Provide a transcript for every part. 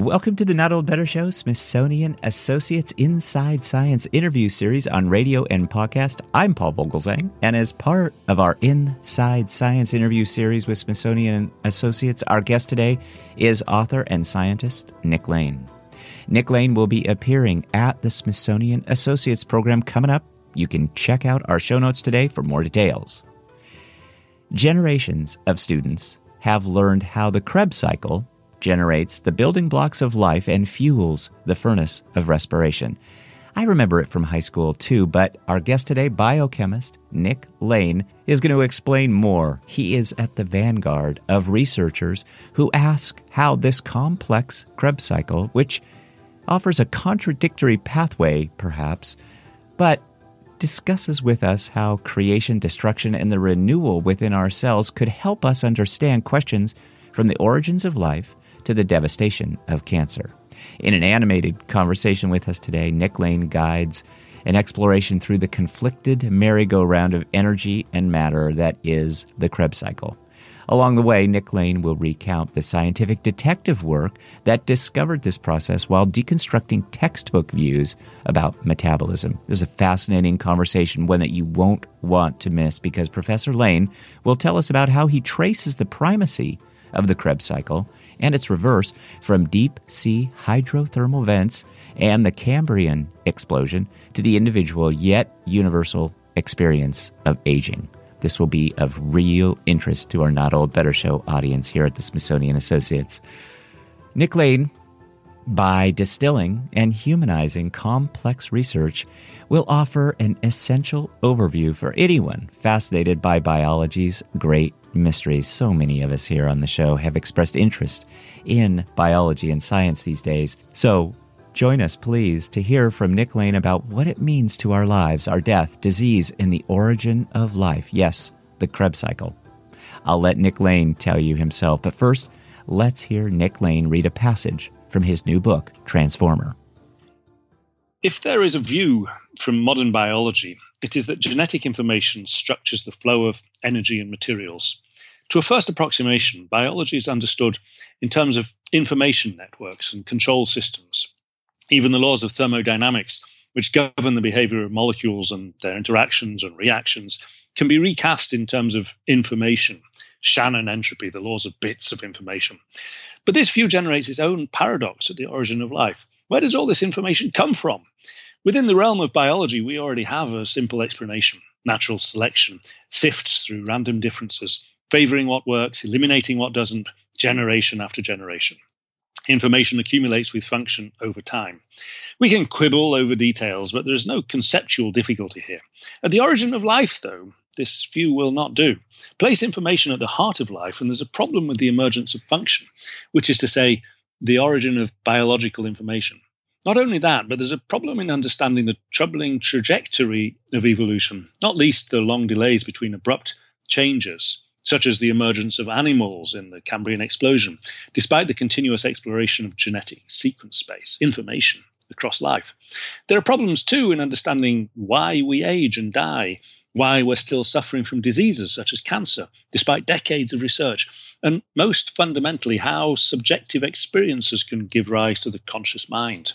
Welcome to the Not Old Better Show, Smithsonian Associates Inside Science interview series on radio and podcast. I'm Paul Vogelzang, and as part of our Inside Science interview series with Smithsonian Associates, our guest today is author and scientist Nick Lane. Nick Lane will be appearing at the Smithsonian Associates program coming up. You can check out our show notes today for more details. Generations of students have learned how the Krebs cycle generates the building blocks of life and fuels the furnace of respiration. I remember it from high school too, but our guest today, biochemist Nick Lane, is going to explain more. He is at the vanguard of researchers who ask how this complex Krebs cycle, which offers a contradictory pathway perhaps, but discusses with us how creation, destruction, and the renewal within our cells could help us understand questions from the origins of life to the devastation of cancer. In an animated conversation with us today, Nick Lane guides an exploration through the conflicted merry-go-round of energy and matter that is the Krebs cycle. Along the way, Nick Lane will recount the scientific detective work that discovered this process while deconstructing textbook views about metabolism. This is a fascinating conversation, one that you won't want to miss because Professor Lane will tell us about how he traces the primacy of the Krebs cycle and its reverse from deep sea hydrothermal vents and the Cambrian explosion to the individual yet universal experience of aging. This will be of real interest to our Not Old Better Show audience here at the Smithsonian Associates. Nick Lane, by distilling and humanizing complex research, will offer an essential overview for anyone fascinated by biology's great mysteries. So many of us here on the show have expressed interest in biology and science these days. So join us, please, to hear from Nick Lane about what it means to our lives, our death, disease, and the origin of life. Yes, the Krebs cycle. I'll let Nick Lane tell you himself, but first, let's hear Nick Lane read a passage from his new book, Transformer. If there is a view from modern biology, it is that genetic information structures the flow of energy and materials. To a first approximation, biology is understood in terms of information networks and control systems. Even the laws of thermodynamics, which govern the behavior of molecules and their interactions and reactions, can be recast in terms of information. Shannon entropy, the laws of bits of information. But this view generates its own paradox at the origin of life. Where does all this information come from? Within the realm of biology, we already have a simple explanation. Natural selection sifts through random differences, favoring what works, eliminating what doesn't, generation after generation. Information accumulates with function over time. We can quibble over details, but there is no conceptual difficulty here. At the origin of life, though, this view will not do. Place information at the heart of life, and there's a problem with the emergence of function, which is to say, the origin of biological information. Not only that, but there's a problem in understanding the troubling trajectory of evolution, not least the long delays between abrupt changes, such as the emergence of animals in the Cambrian explosion, despite the continuous exploration of genetic sequence space, information across life. There are problems too in understanding why we age and die, why we're still suffering from diseases such as cancer, despite decades of research, and most fundamentally, how subjective experiences can give rise to the conscious mind.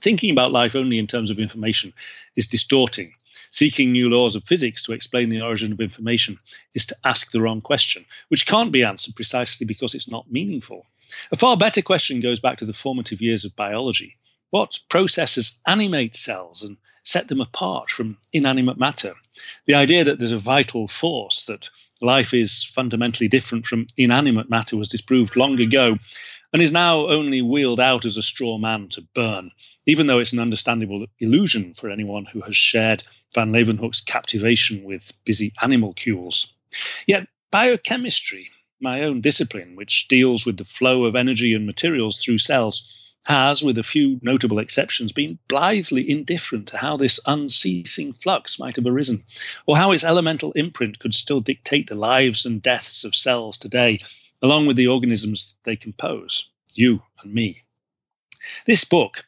Thinking about life only in terms of information is distorting. Seeking new laws of physics to explain the origin of information is to ask the wrong question, which can't be answered precisely because it's not meaningful. A far better question goes back to the formative years of biology. What processes animate cells and set them apart from inanimate matter. The idea that there's a vital force, that life is fundamentally different from inanimate matter, was disproved long ago and is now only wheeled out as a straw man to burn, even though it's an understandable illusion for anyone who has shared Van Leeuwenhoek's captivation with busy animalcules. Yet biochemistry, my own discipline, which deals with the flow of energy and materials through cells, has, with a few notable exceptions, been blithely indifferent to how this unceasing flux might have arisen, or how its elemental imprint could still dictate the lives and deaths of cells today, along with the organisms they compose, you and me. This book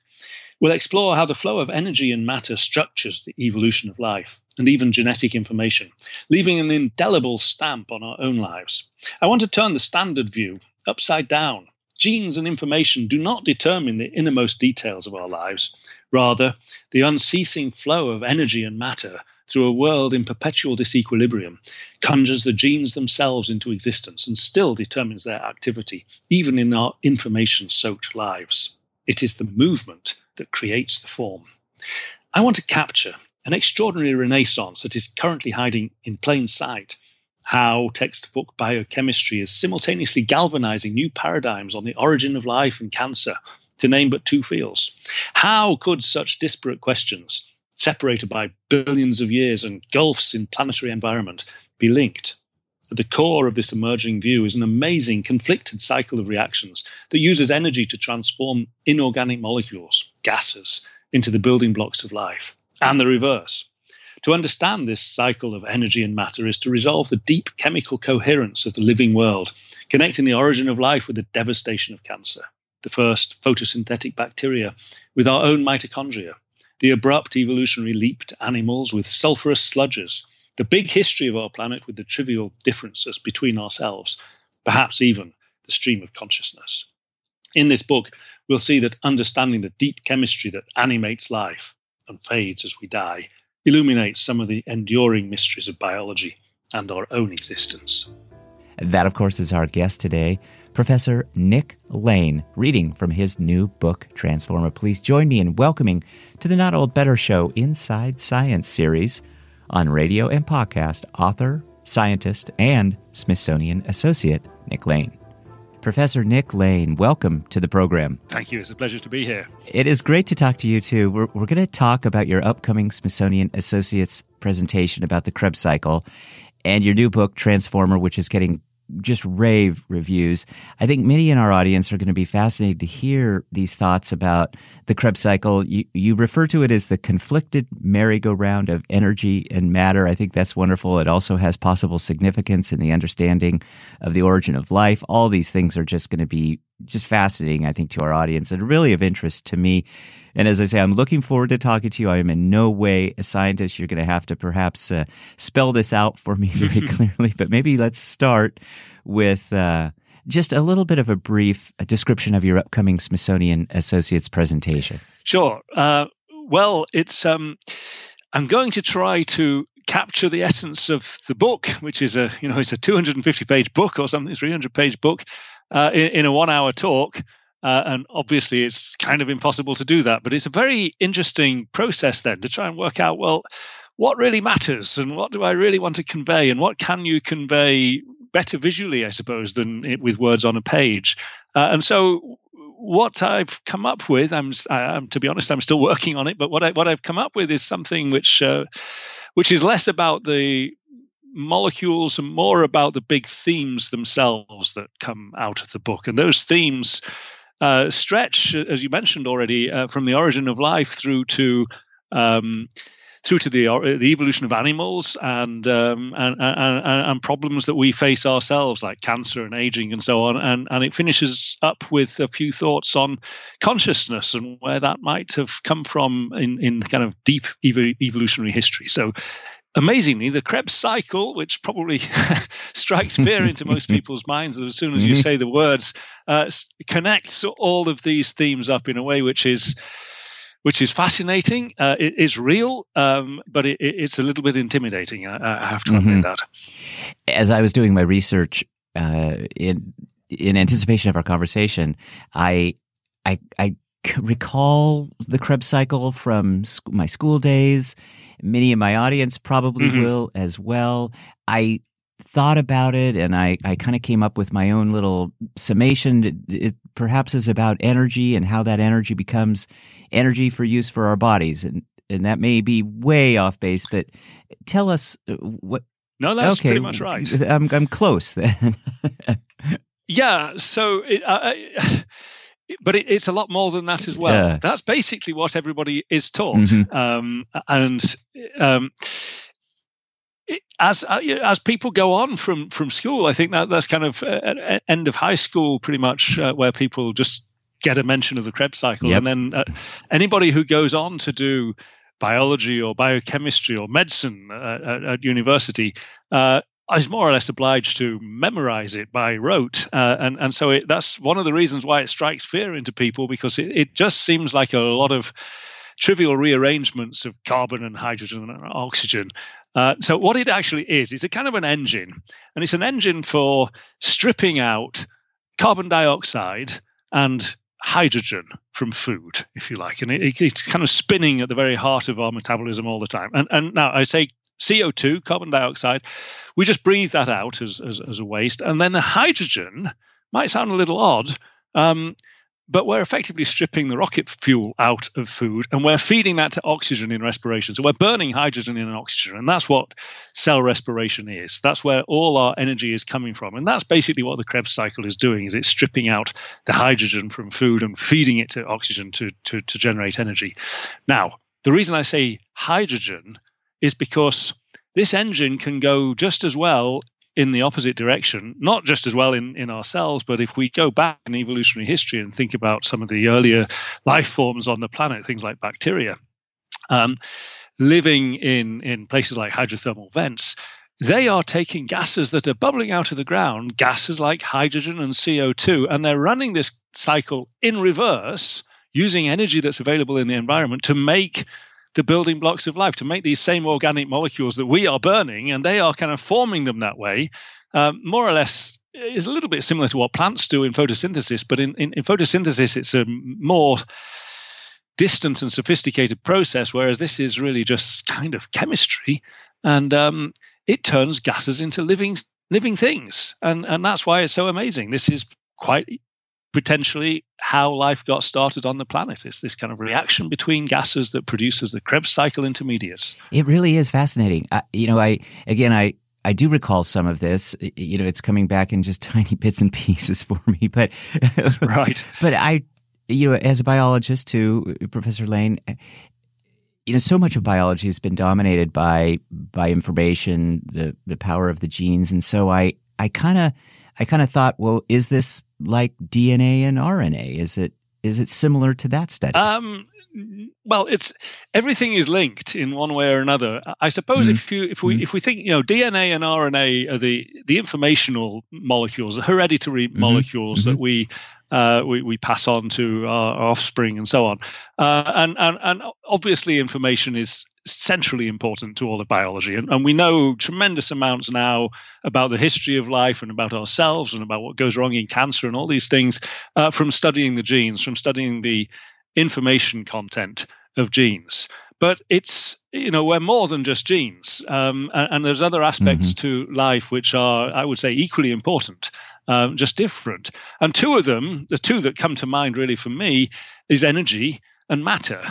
will explore how the flow of energy and matter structures the evolution of life and even genetic information, leaving an indelible stamp on our own lives. I want to turn the standard view upside down genes and information do not determine the innermost details of our lives. Rather, the unceasing flow of energy and matter through a world in perpetual disequilibrium conjures the genes themselves into existence and still determines their activity, even in our information soaked lives. It is the movement that creates the form. I want to capture an extraordinary renaissance that is currently hiding in plain sight how textbook biochemistry is simultaneously galvanizing new paradigms on the origin of life and cancer, to name but two fields. How could such disparate questions, separated by billions of years and gulfs in planetary environment, be linked? At the core of this emerging view is an amazing conflicted cycle of reactions that uses energy to transform inorganic molecules, gases, into the building blocks of life, and the reverse to understand this cycle of energy and matter is to resolve the deep chemical coherence of the living world, connecting the origin of life with the devastation of cancer, the first photosynthetic bacteria with our own mitochondria, the abrupt evolutionary leap to animals with sulfurous sludges, the big history of our planet with the trivial differences between ourselves, perhaps even the stream of consciousness. In this book, we'll see that understanding the deep chemistry that animates life and fades as we die illuminates some of the enduring mysteries of biology and our own existence. That, of course, is our guest today, Professor Nick Lane, reading from his new book, Transformer. Please join me in welcoming to the Not Old Better Show Inside Science series on radio and podcast author, scientist, and Smithsonian Associate Nick Lane. Professor Nick Lane, welcome to the program. Thank you. It's a pleasure to be here. It is great to talk to you, too. We're, we're going to talk about your upcoming Smithsonian Associates presentation about the Krebs cycle and your new book, Transformer, which is getting just rave reviews. I think many in our audience are going to be fascinated to hear these thoughts about the Krebs cycle. You, you refer to it as the conflicted merry-go-round of energy and matter. I think that's wonderful. It also has possible significance in the understanding of the origin of life. All these things are just going to be just fascinating, I think, to our audience and really of interest to me. And as I say, I'm looking forward to talking to you. I am in no way a scientist. You're going to have to perhaps uh, spell this out for me very clearly. But maybe let's start with uh, just a little bit of a brief description of your upcoming Smithsonian Associates presentation. Sure. Uh, well, it's um, I'm going to try to capture the essence of the book, which is a you know it's a 250 page book or something, 300 page book, uh, in, in, a one hour talk. Uh, and obviously, it's kind of impossible to do that. But it's a very interesting process then to try and work out well, what really matters and what do I really want to convey and what can you convey better visually, I suppose, than it, with words on a page. Uh, and so, what I've come up with, I'm, I'm, to be honest, I'm still working on it. But what I what I've come up with is something which uh, which is less about the molecules and more about the big themes themselves that come out of the book. And those themes uh, stretch, as you mentioned already, uh, from the origin of life through to um, through to the the evolution of animals and, um, and, and and problems that we face ourselves, like cancer and aging and so on. And and it finishes up with a few thoughts on consciousness and where that might have come from in in kind of deep ev- evolutionary history. So amazingly, the Krebs cycle, which probably strikes fear into most people's minds as soon as you mm-hmm. say the words, uh, connects all of these themes up in a way which is which is fascinating. Uh, it is real, um, but it, it's a little bit intimidating. I, I have to admit mm-hmm. that. As I was doing my research uh, in in anticipation of our conversation, I I, I recall the Krebs cycle from sc- my school days. Many in my audience probably mm-hmm. will as well. I thought about it and I, I kind of came up with my own little summation. It, it, perhaps is about energy and how that energy becomes energy for use for our bodies. And, and that may be way off base, but tell us uh, what. No, that's okay, pretty much right. I'm, I'm close then. yeah. So it, uh, but it, it's a lot more than that as well. Yeah. That's basically what everybody is taught, mm-hmm. um, and um, it, as uh, as people go on from from school, I think that that's kind of uh, end of high school, pretty much, uh, where people just get a mention of the Krebs cycle, yep. and then uh, anybody who goes on to do biology or biochemistry or medicine uh, at, at university is more or less obliged to memorize it by rote. Uh, and, and so it, that's one of the reasons why it strikes fear into people because it, it just seems like a lot of trivial rearrangements of carbon and hydrogen and oxygen. Uh, so what it actually is, is a kind of an engine, and it's an engine for stripping out carbon dioxide and hydrogen from food, if you like, and it, it's kind of spinning at the very heart of our metabolism all the time. And and now I say CO2, carbon dioxide, we just breathe that out as as, as a waste, and then the hydrogen might sound a little odd. Um, but we're effectively stripping the rocket fuel out of food and we're feeding that to oxygen in respiration. So we're burning hydrogen in an oxygen, and that's what cell respiration is. That's where all our energy is coming from, and that's basically what the Krebs cycle is doing: is it's stripping out the hydrogen from food and feeding it to oxygen to to, to generate energy. Now, the reason I say hydrogen is because this engine can go just as well in the opposite direction, not just as well in, in ourselves, but if we go back in evolutionary history and think about some of the earlier life forms on the planet, things like bacteria, um, living in, in places like hydrothermal vents, they are taking gases that are bubbling out of the ground, gases like hydrogen and CO2, and they're running this cycle in reverse using energy that's available in the environment to make the building blocks of life to make these same organic molecules that we are burning, and they are kind of forming them that way. Um, more or less is a little bit similar to what plants do in photosynthesis, but in, in, in photosynthesis, it's a more distant and sophisticated process, whereas this is really just kind of chemistry, and um, it turns gases into living living things, and and that's why it's so amazing. This is quite potentially how life got started on the planet. It's this kind of reaction between gases that produces the Krebs cycle intermediates. It really is fascinating. I, you know, I again, I I do recall some of this. You know, it's coming back in just tiny bits and pieces for me, but right. But I, you know, as a biologist too, Professor Lane. You know, so much of biology has been dominated by by information, the the power of the genes, and so I I kind of I kind of thought, well, is this like DNA and RNA? Is it is it similar to that study? Um, well, it's everything is linked in one way or another. I suppose mm-hmm. if you if we mm-hmm. if we think you know DNA and RNA are the the informational molecules, the hereditary mm-hmm. molecules that mm-hmm. we uh, we, we pass on to our, our offspring and so on. Uh, and, and, and obviously, information is centrally important to all of biology. And, and we know tremendous amounts now about the history of life and about ourselves and about what goes wrong in cancer and all these things uh, from studying the genes, from studying the information content of genes. But it's, you know, we're more than just genes. Um, and, and, there's other aspects mm-hmm. to life which are, I would say, equally important. Um, just different. And two of them, the two that come to mind really for me, is energy and matter.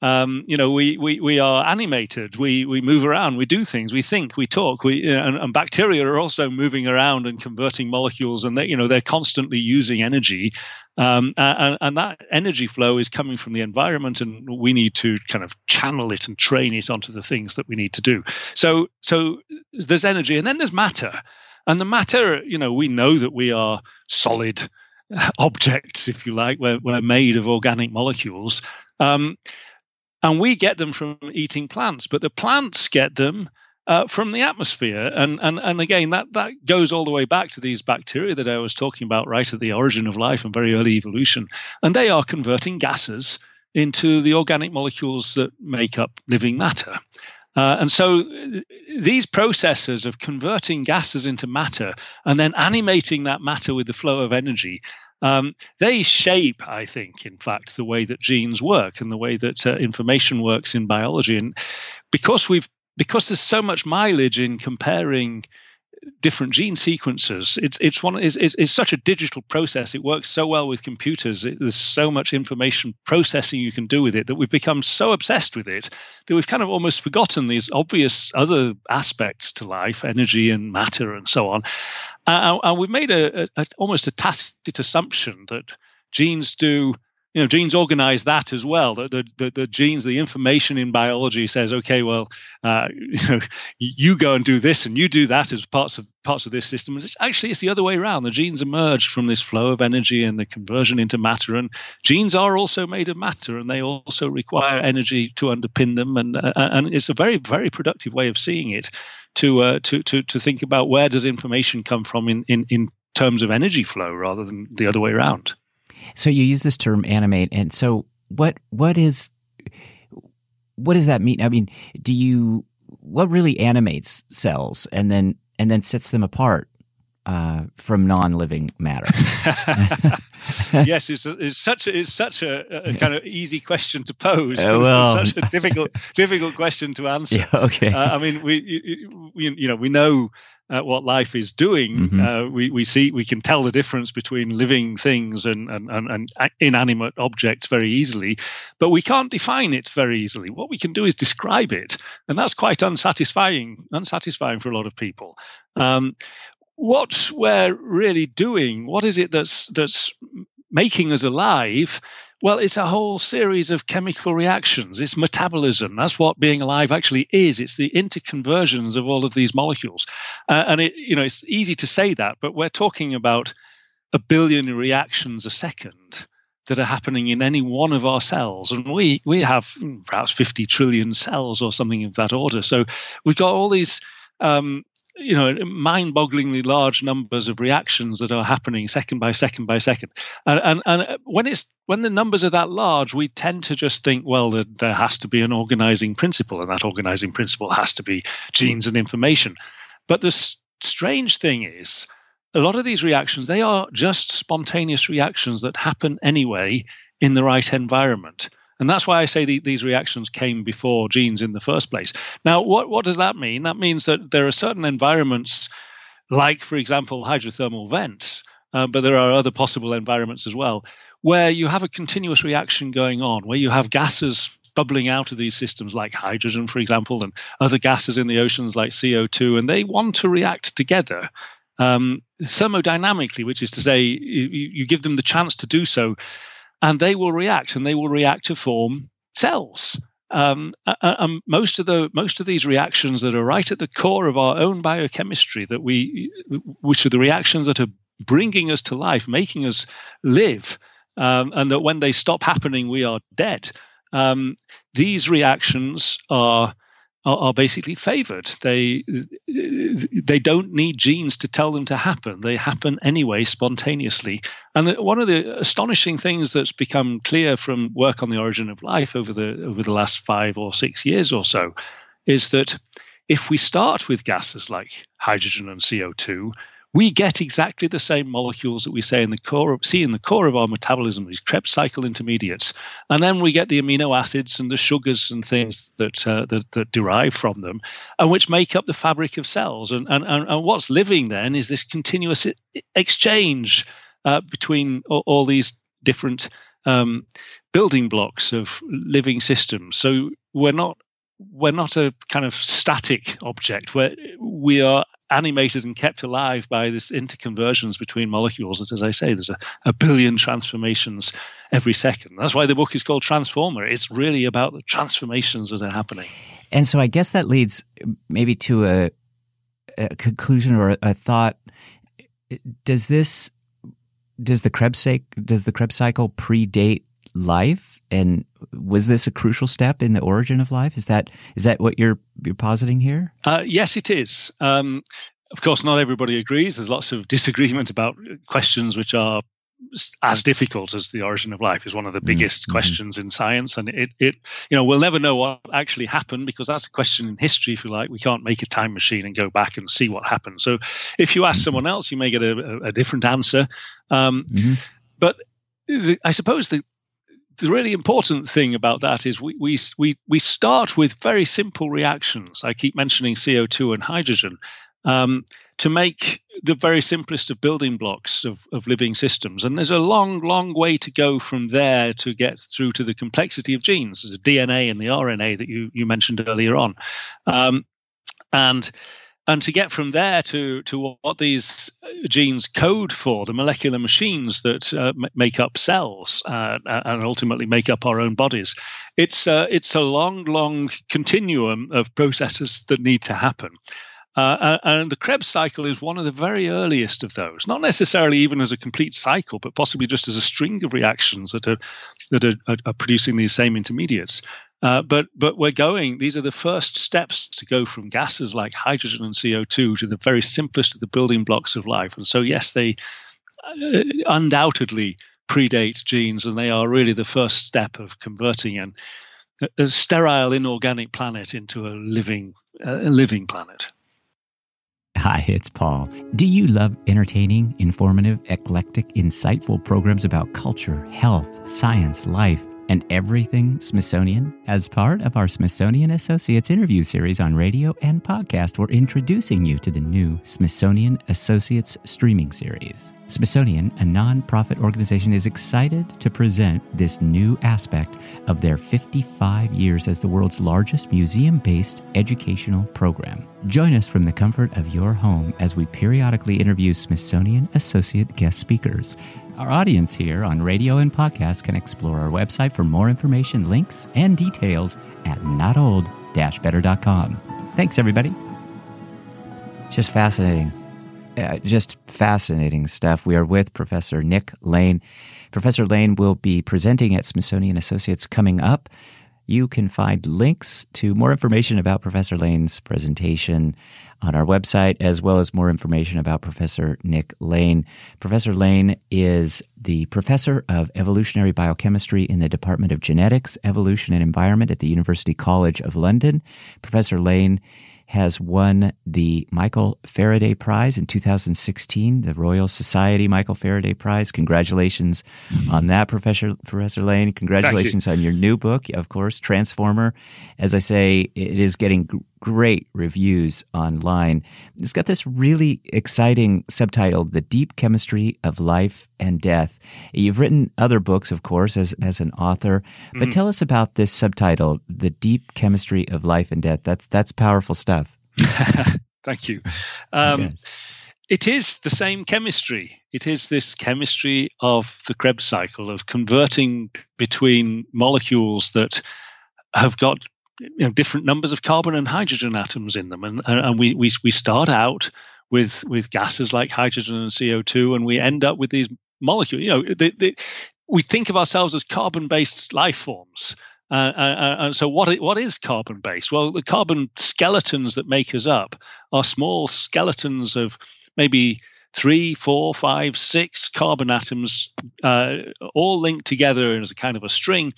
Um, you know, we, we we are animated. We we move around. We do things. We think. We talk. We and, and, bacteria are also moving around and converting molecules, and they you know they're constantly using energy, um, and, and that energy flow is coming from the environment, and we need to kind of channel it and train it onto the things that we need to do. So so there's energy, and then there's matter, and the matter. You know, we know that we are solid objects, if you like. We're we're made of organic molecules. Um, and we get them from eating plants, but the plants get them uh, from the atmosphere. And, and, and again, that, that goes all the way back to these bacteria that I was talking about right at the origin of life and very early evolution. And they are converting gases into the organic molecules that make up living matter. Uh, and so these processes of converting gases into matter and then animating that matter with the flow of energy um, they shape, I think, in fact, the way that genes work and the way that uh, information works in biology. And because we've because there's so much mileage in comparing different gene sequences. It's it's one it's, it's, such a digital process. It works so well with computers. It, there's so much information processing you can do with it that we've become so obsessed with it that we've kind of almost forgotten these obvious other aspects to life, energy and matter and so on. Uh, and we've made a, a, almost a tacit assumption that genes do you know, genes organize that as well. The, the, the, genes, the information in biology says, okay, well, uh, you know, you go and do this and you do that as parts of parts of this system. It's actually, it's the other way around. The genes emerged from this flow of energy and the conversion into matter. And genes are also made of matter, and they also require energy to underpin them. And uh, and it's a very very productive way of seeing it. To, uh, to to to think about where does information come from in, in, in terms of energy flow rather than the other way around. So you use this term animate, and so what? What is? What does that mean? I mean, do you? What really animates cells, and then and then sets them apart uh, from non-living matter? yes, it's, it's, such a, it's such a, a, kind of easy question to pose. Uh, well, it's such a difficult difficult question to answer. Yeah, okay. Uh, I mean, we, we you know we know uh, what life is doing, mm-hmm. uh, we, we see we can tell the difference between living things and, and, and, and, inanimate objects very easily, but we can't define it very easily. What we can do is describe it, and that's quite unsatisfying, unsatisfying for a lot of people. Um, what we're really doing, what is it that's that's making us alive? Well, it's a whole series of chemical reactions. It's metabolism. That's what being alive actually is. It's the interconversions of all of these molecules. Uh, and it, you know, it's easy to say that, but we're talking about a billion reactions a second that are happening in any one of our cells. And we we have perhaps 50 trillion cells or something of that order. So we've got all these um, you know mind-bogglingly large numbers of reactions that are happening second by second by second. And, and, and when it's when the numbers are that large we tend to just think well there, there has to be an organizing principle and that organizing principle has to be genes and information. But the s- strange thing is a lot of these reactions they are just spontaneous reactions that happen anyway in the right environment and that's why I say the, these reactions came before genes in the first place. Now, what, what does that mean? That means that there are certain environments, like, for example, hydrothermal vents, uh, but there are other possible environments as well, where you have a continuous reaction going on, where you have gases bubbling out of these systems, like hydrogen, for example, and other gases in the oceans, like CO2, and they want to react together. Um, thermodynamically, which is to say, you, you give them the chance to do so and they will react and they will react to form cells. Um, and most of the most of these reactions that are right at the core of our own biochemistry that we, which are the reactions that are bringing us to life, making us live, um, and that when they stop happening, we are dead. Um, these reactions are are, are basically favored. They they don't need genes to tell them to happen. They happen anyway, spontaneously. And one of the astonishing things that's become clear from work on the origin of life over the over the last five or six years or so is that if we start with gases like hydrogen and CO2, we get exactly the same molecules that we say in the core of, see in the core of our metabolism, these Krebs cycle intermediates, and then we get the amino acids and the sugars and things that uh, that, that, derive from them, and which make up the fabric of cells. And and, and what's living then is this continuous exchange uh, between all, all, these different um, building blocks of living systems. So we're not we're not a kind of static object. Where we are animated and kept alive by this interconversions between molecules. That, as I say, there's a, a billion transformations every second. That's why the book is called Transformer. It's really about the transformations that are happening. And so I guess that leads maybe to a, a conclusion or a, thought. Does this does the Krebs does the Krebs cycle predate life and was this a crucial step in the origin of life is that is that what you're you're positing here uh, yes it is um, of course not everybody agrees there's lots of disagreement about questions which are as difficult as the origin of life is one of the mm-hmm. biggest mm-hmm. questions in science and it, it you know we'll never know what actually happened because that's a question in history if you like we can't make a time machine and go back and see what happened so if you ask mm-hmm. someone else you may get a, a different answer um, mm-hmm. but the, i suppose the the really important thing about that is we, we, we, we start with very simple reactions. I keep mentioning CO2 and hydrogen um, to make the very simplest of building blocks of, of living systems. And there's a long, long way to go from there to get through to the complexity of genes, the DNA and the RNA that you, you mentioned earlier on. Um, and and to get from there to to what these genes code for the molecular machines that uh, make up cells uh, and ultimately make up our own bodies it's uh, it's a long long continuum of processes that need to happen uh, and the Krebs cycle is one of the very earliest of those, not necessarily even as a complete cycle, but possibly just as a string of reactions that are that are, are producing these same intermediates. Uh, but but we're going. These are the first steps to go from gases like hydrogen and CO two to the very simplest of the building blocks of life. And so yes, they uh, undoubtedly predate genes, and they are really the first step of converting an, a sterile inorganic planet into a living a living planet. Hi, it's Paul. Do you love entertaining, informative, eclectic, insightful programs about culture, health, science, life? And everything Smithsonian. As part of our Smithsonian Associates interview series on radio and podcast, we're introducing you to the new Smithsonian Associates streaming series. Smithsonian, a nonprofit organization, is excited to present this new aspect of their 55 years as the world's largest museum based educational program. Join us from the comfort of your home as we periodically interview Smithsonian Associate guest speakers. Our audience here on radio and podcast can explore our website for more information, links, and details at notold-better.com. Thanks, everybody. Just fascinating. Uh, just fascinating stuff. We are with Professor Nick Lane. Professor Lane will be presenting at Smithsonian Associates coming up you can find links to more information about Professor Lane's presentation on our website, as well as more information about Professor Nick Lane. Professor Lane is the professor of evolutionary biochemistry in the Department of Genetics, Evolution, and Environment at the University College of London. Professor Lane has won the Michael Faraday Prize in 2016, the Royal Society Michael Faraday Prize. Congratulations on that, Professor Professor Lane. Congratulations you. on your new book, of course, Transformer. As I say, it is getting great reviews online. It's got this really exciting subtitle, The Deep Chemistry of Life and Death. You've written other books, of course, as, as an author, but mm-hmm. tell us about this subtitle, The Deep Chemistry of Life and Death. That's, that's powerful stuff. Thank you. Um, yes. It is the same chemistry. It is this chemistry of the Krebs cycle of converting between molecules that have got you know, different numbers of carbon and hydrogen atoms in them, and and we we we start out with with gases like hydrogen and CO two, and we end up with these molecules. You know, we think of ourselves as carbon based life forms. Uh, uh, uh, and so, what what is carbon based? Well, the carbon skeletons that make us up are small skeletons of maybe three, four, five, six carbon atoms, uh, all linked together as a kind of a string,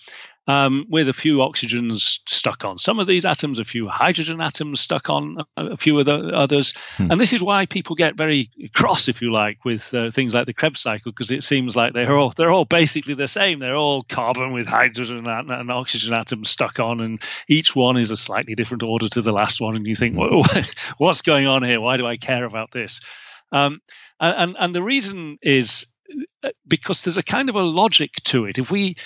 um, with a few oxygens stuck on some of these atoms, a few hydrogen atoms stuck on a few of the others. Hmm. And this is why people get very cross, if you like, with uh, things like the Krebs cycle, because it seems like they're all they're all basically the same. They're all carbon with hydrogen and, and oxygen atoms stuck on, and each one is a slightly different order to the last one. And you think, hmm. what's going on here? Why do I care about this? Um, and and the reason is uh, because there's a kind of a logic to it. If we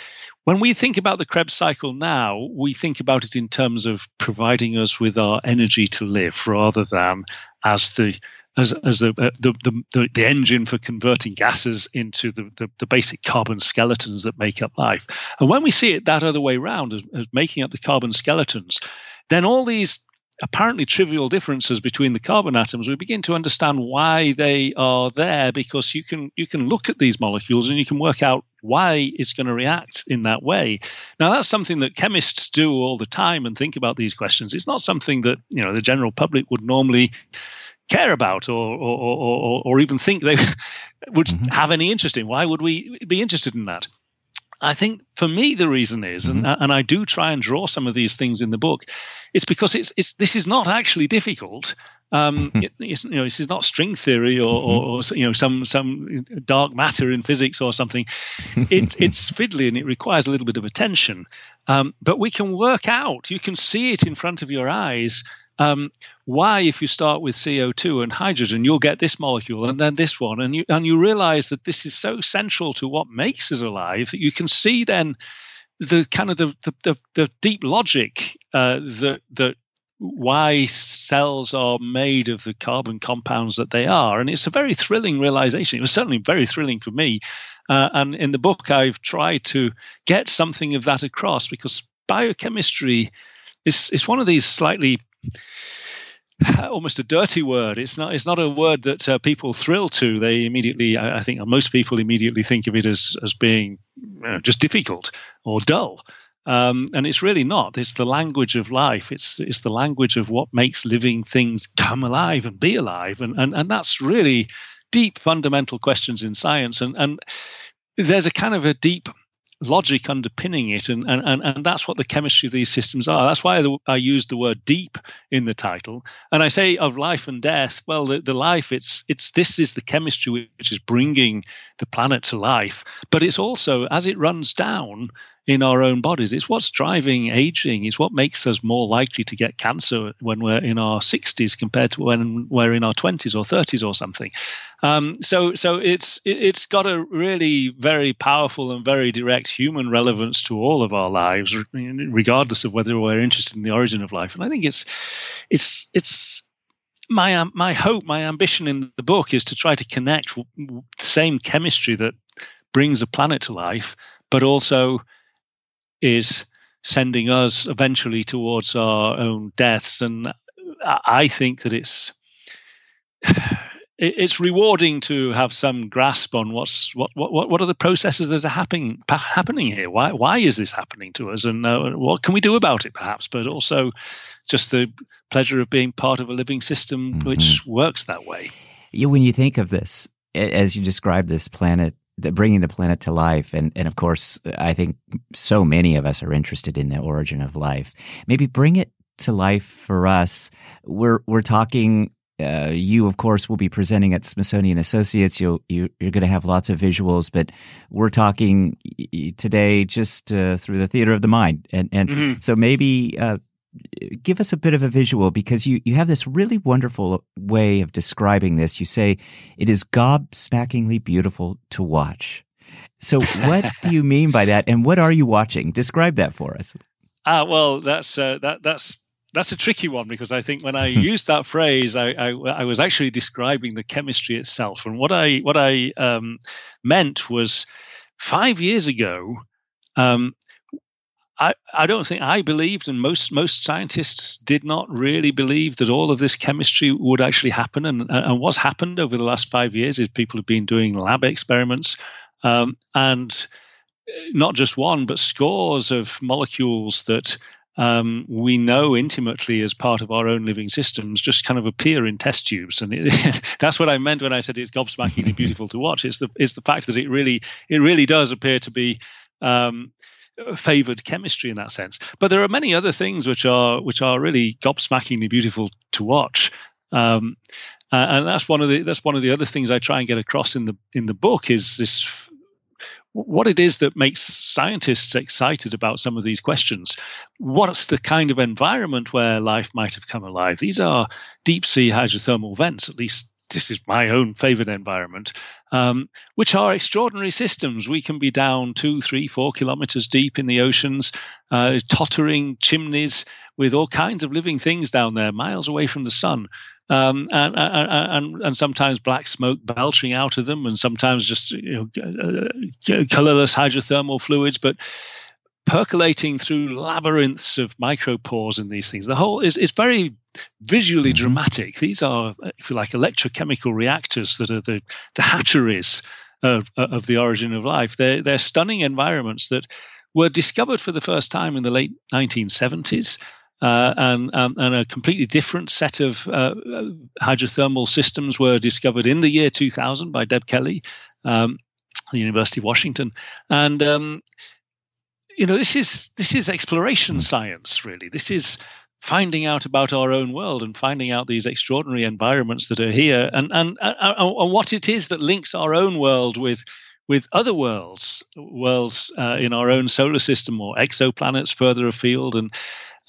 when we think about the Krebs cycle now, we think about it in terms of providing us with our energy to live rather than as the as, as the, uh, the, the, the, engine for converting gases into the, the, the, basic carbon skeletons that make up life. And when we see it that other way around, as, as making up the carbon skeletons, then all these apparently trivial differences between the carbon atoms, we begin to understand why they are there because you can you can look at these molecules and you can work out why it's going to react in that way. Now that's something that chemists do all the time and think about these questions. It's not something that you know the general public would normally care about or or, or, or even think they would mm-hmm. have any interest in. Why would we be interested in that? I think for me the reason is, mm-hmm. and, and I do try and draw some of these things in the book, it's because it's it's this is not actually difficult. Um, it, you know, this is not string theory or, mm-hmm. or, or, you know some some dark matter in physics or something. It's it's fiddly and it requires a little bit of attention. Um, but we can work out. You can see it in front of your eyes um, why, if you start with CO2 and hydrogen, you'll get this molecule and then this one, and you and you realize that this is so central to what makes us alive that you can see then the kind of the the, the, deep logic uh, that that why cells are made of the carbon compounds that they are. And it's a very thrilling realization. It was certainly very thrilling for me. Uh, and in the book, I've tried to get something of that across because biochemistry is, is one of these slightly almost a dirty word. It's not. It's not a word that uh, people thrill to. They immediately, I think, most people immediately think of it as as being uh, just difficult or dull. Um, and it's really not. It's the language of life. It's it's the language of what makes living things come alive and be alive. And and, and that's really deep fundamental questions in science. And and there's a kind of a deep logic underpinning it and, and, and that's what the chemistry of these systems are. That's why i use the word deep in the title. And i say of life and death well the, the life it's it's this is the chemistry which is bringing the planet to life. But it's also as it runs down in our own bodies. It's what's driving aging. It's what makes us more likely to get cancer when we're in our 60s compared to when we're in our 20s or 30s or something. Um, so, so it's it's got a really very powerful and very direct human relevance to all of our lives, regardless of whether we're interested in the origin of life. And I think it's it's it's my my hope, my ambition in the book is to try to connect the same chemistry that brings a planet to life, but also is sending us eventually towards our own deaths. And I think that it's it's rewarding to have some grasp on what's what what what are the processes that are happening happening here. Why why is this happening to us, and uh, what can we do about it, perhaps? But also, just the pleasure of being part of a living system mm-hmm. which works that way. Yeah, when you think of this, as you describe this planet the, bringing the planet to life. And, and of course, I think so many of us are interested in the origin of life. Maybe bring it to life for us. We're, we're talking uh, you, of course, will be presenting at Smithsonian Associates. You'll, you, are going to have lots of visuals, but we're talking today just uh, through the theater of the mind, and and mm-hmm. so maybe uh, give us a bit of a visual because you, you have this really wonderful way of describing this. You say it is gobsmackingly beautiful to watch. So, what do you mean by that, and what are you watching? Describe that for us. Ah, well, that's uh, that that's that's a tricky one because I think when I used that phrase, I, I, I, was actually describing the chemistry itself, and what I what I um, meant was five years ago. Um, I, I don't think I believed, and most most scientists did not really believe that all of this chemistry would actually happen. And, and what's happened over the last five years is people have been doing lab experiments, um, and not just one, but scores of molecules that um, we know intimately as part of our own living systems just kind of appear in test tubes, and it, that's what I meant when I said it's gobsmackingly beautiful to watch. It's the it's the fact that it really it really does appear to be. Um, favored chemistry in that sense. But there are many other things which are which are really gobsmackingly beautiful to watch. Um, uh, and that's one of the that's one of the other things I try and get across in the in the book is this what it is that makes scientists excited about some of these questions. What's the kind of environment where life might have come alive? These are deep sea hydrothermal vents, at least this is my own favorite environment, um, which are extraordinary systems. We can be down two, three, four kilometers deep in the oceans, uh, tottering chimneys with all kinds of living things down there, miles away from the sun. Um, and, and, and sometimes black smoke belching out of them, and sometimes just you know, uh, colorless hydrothermal fluids. But percolating through labyrinths of micropores in these things. The whole is it's very visually mm-hmm. dramatic. These are, if you like, electrochemical reactors that are the, the hatcheries of, of the origin of life. They're, they're stunning environments that were discovered for the first time in the late 1970s. Uh, and, um, and a completely different set of uh, hydrothermal systems were discovered in the year 2000 by Deb Kelley, um, the University of Washington. And um, you know this is this is exploration science really. This is finding out about our own world and finding out these extraordinary environments that are here and and, and, and what it is that links our own world with with other worlds worlds uh, in our own solar system or exoplanets further afield. And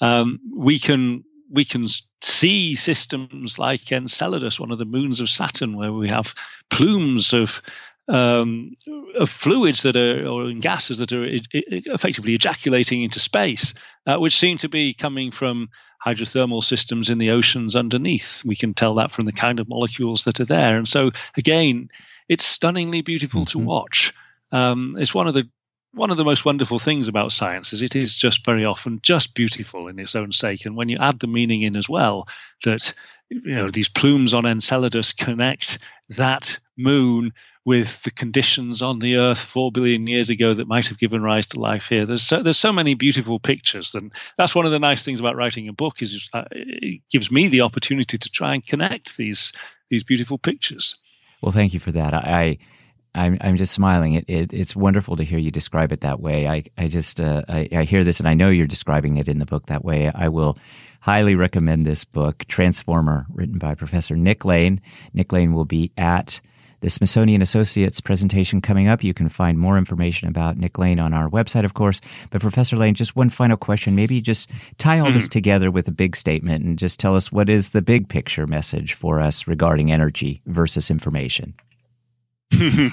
um, we can we can see systems like Enceladus, one of the moons of Saturn, where we have plumes of um, of fluids that are or gases that are effectively ejaculating into space, uh, which seem to be coming from hydrothermal systems in the oceans underneath. We can tell that from the kind of molecules that are there. And so, again, it's stunningly beautiful mm-hmm. to watch. Um, it's one of the one of the most wonderful things about science is it is just very often just beautiful in its own sake. And when you add the meaning in as well, that you know these plumes on Enceladus connect that moon with the conditions on the Earth four billion years ago that might have given rise to life here. There's so, there's so many beautiful pictures, and that's one of the nice things about writing a book is it gives me the opportunity to try and connect these these beautiful pictures. Well, thank you for that. I. I'm I'm just smiling. It, it, it's wonderful to hear you describe it that way. I I just uh, I, I hear this and I know you're describing it in the book that way. I will highly recommend this book, Transformer, written by Professor Nick Lane. Nick Lane will be at the Smithsonian Associates presentation coming up. You can find more information about Nick Lane on our website, of course. But Professor Lane, just one final question. Maybe just tie all mm-hmm. this together with a big statement and just tell us what is the big picture message for us regarding energy versus information.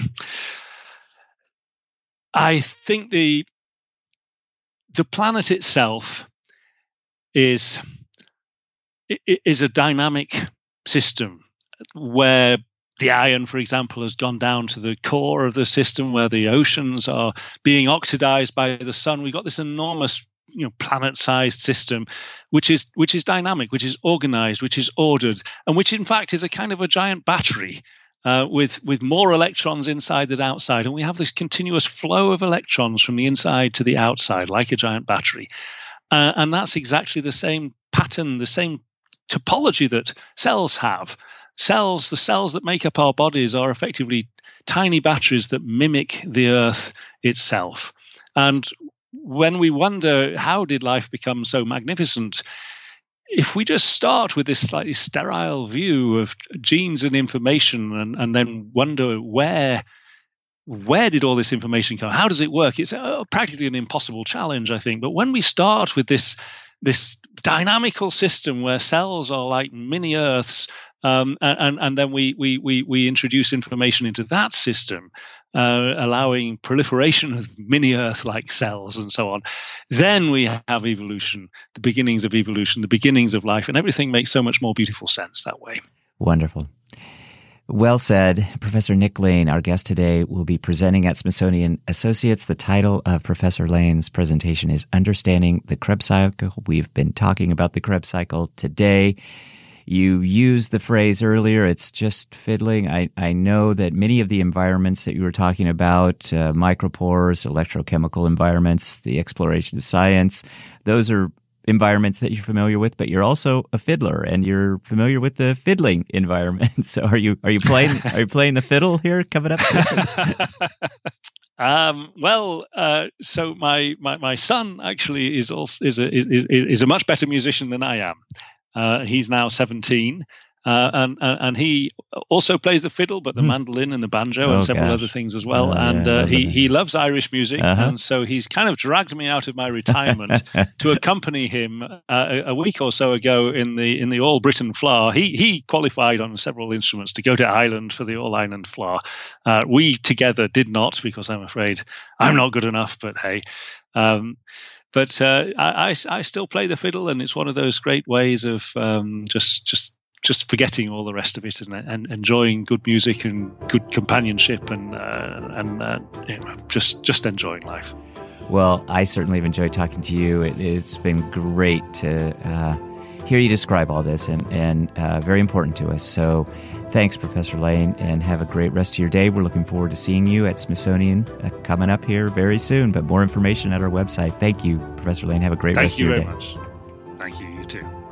I think the the planet itself is is a dynamic system where the iron, for example, has gone down to the core of the system where the oceans are being oxidized by the sun. We've got this enormous you know planet-sized system which is which is dynamic which is organized which is ordered and which in fact is a kind of a giant battery uh, with with more electrons inside than outside. And we have this continuous flow of electrons from the inside to the outside like a giant battery. Uh, and that's exactly the same pattern the same topology that cells have cells, the cells that make up our bodies, are effectively tiny batteries that mimic the Earth itself. And when we wonder how did life become so magnificent, if we just start with this slightly sterile view of genes and information and, and then wonder where where did all this information come? How does it work? It's uh, practically an impossible challenge i think. But when we start with this this dynamical system where cells are like mini earths um, and, and then we, we, we, we introduce information into that system, uh, allowing proliferation of mini Earth like cells and so on. Then we have evolution, the beginnings of evolution, the beginnings of life, and everything makes so much more beautiful sense that way. Wonderful. Well said. Professor Nick Lane, our guest today, will be presenting at Smithsonian Associates. The title of Professor Lane's presentation is Understanding the Krebs Cycle. We've been talking about the Krebs Cycle today. You used the phrase earlier, it's just fiddling. I, I know that many of the environments that you were talking about, uh, micropores, electrochemical environments, the exploration of science, those are environments that you're familiar with, but you're also a fiddler and you're familiar with the fiddling environment. So are you are you playing are you playing the fiddle here coming up Um, well, uh, so my, my, my son actually is also is a is, is a much better musician than I am. Uh, he's now 17. Uh, and, and, and he also plays the fiddle, but the hmm. mandolin and the banjo and oh, several gosh. other things as well. Oh, and yeah, uh, he he loves Irish music, uh-huh. and so he's kind of dragged me out of my retirement to accompany him uh, a, week or so ago in the in the All Britain Fleadh. He he qualified on several instruments to go to Ireland for the All Ireland Fleadh. Uh, we together did not because I'm afraid I'm not good enough. But hey. Um, but uh, I, I, still play the fiddle, and it's one of those great ways of um, just just just forgetting all the rest of it and, and enjoying good music and good companionship and uh, and uh, you know, just just enjoying life. Well, I certainly have enjoyed talking to you. It, has been great to uh, hear you describe all this, and and uh, very important to us. So Thanks, Professor Lane, and have a great rest of your day. We're looking forward to seeing you at Smithsonian uh, coming up here very soon, but more information at our website. Thank you, Professor Lane. Have a great Thank rest of your day. Thank you very much. Thank you. You too.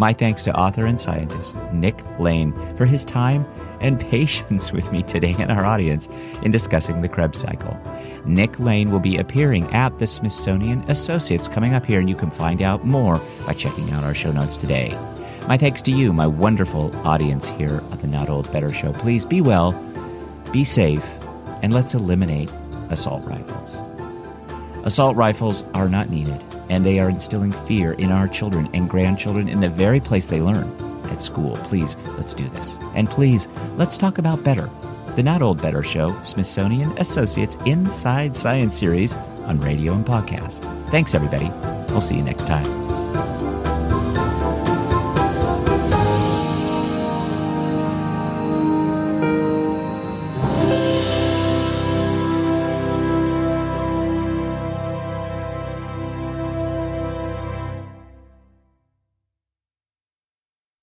My thanks to author and scientist Nick Lane for his time and patience with me today and our audience in discussing the Krebs cycle. Nick Lane will be appearing at the Smithsonian Associates coming up here, and you can find out more by checking out our show notes today. My thanks to you, my wonderful audience here at the Not Old Better Show. Please be well, be safe, and let's eliminate assault rifles. Assault rifles are not needed, and they are instilling fear in our children and grandchildren in the very place they learn at school. Please, let's do this. And please, let's talk about better the Not Old Better Show Smithsonian Associates Inside Science series on radio and podcast. Thanks, everybody. We'll see you next time.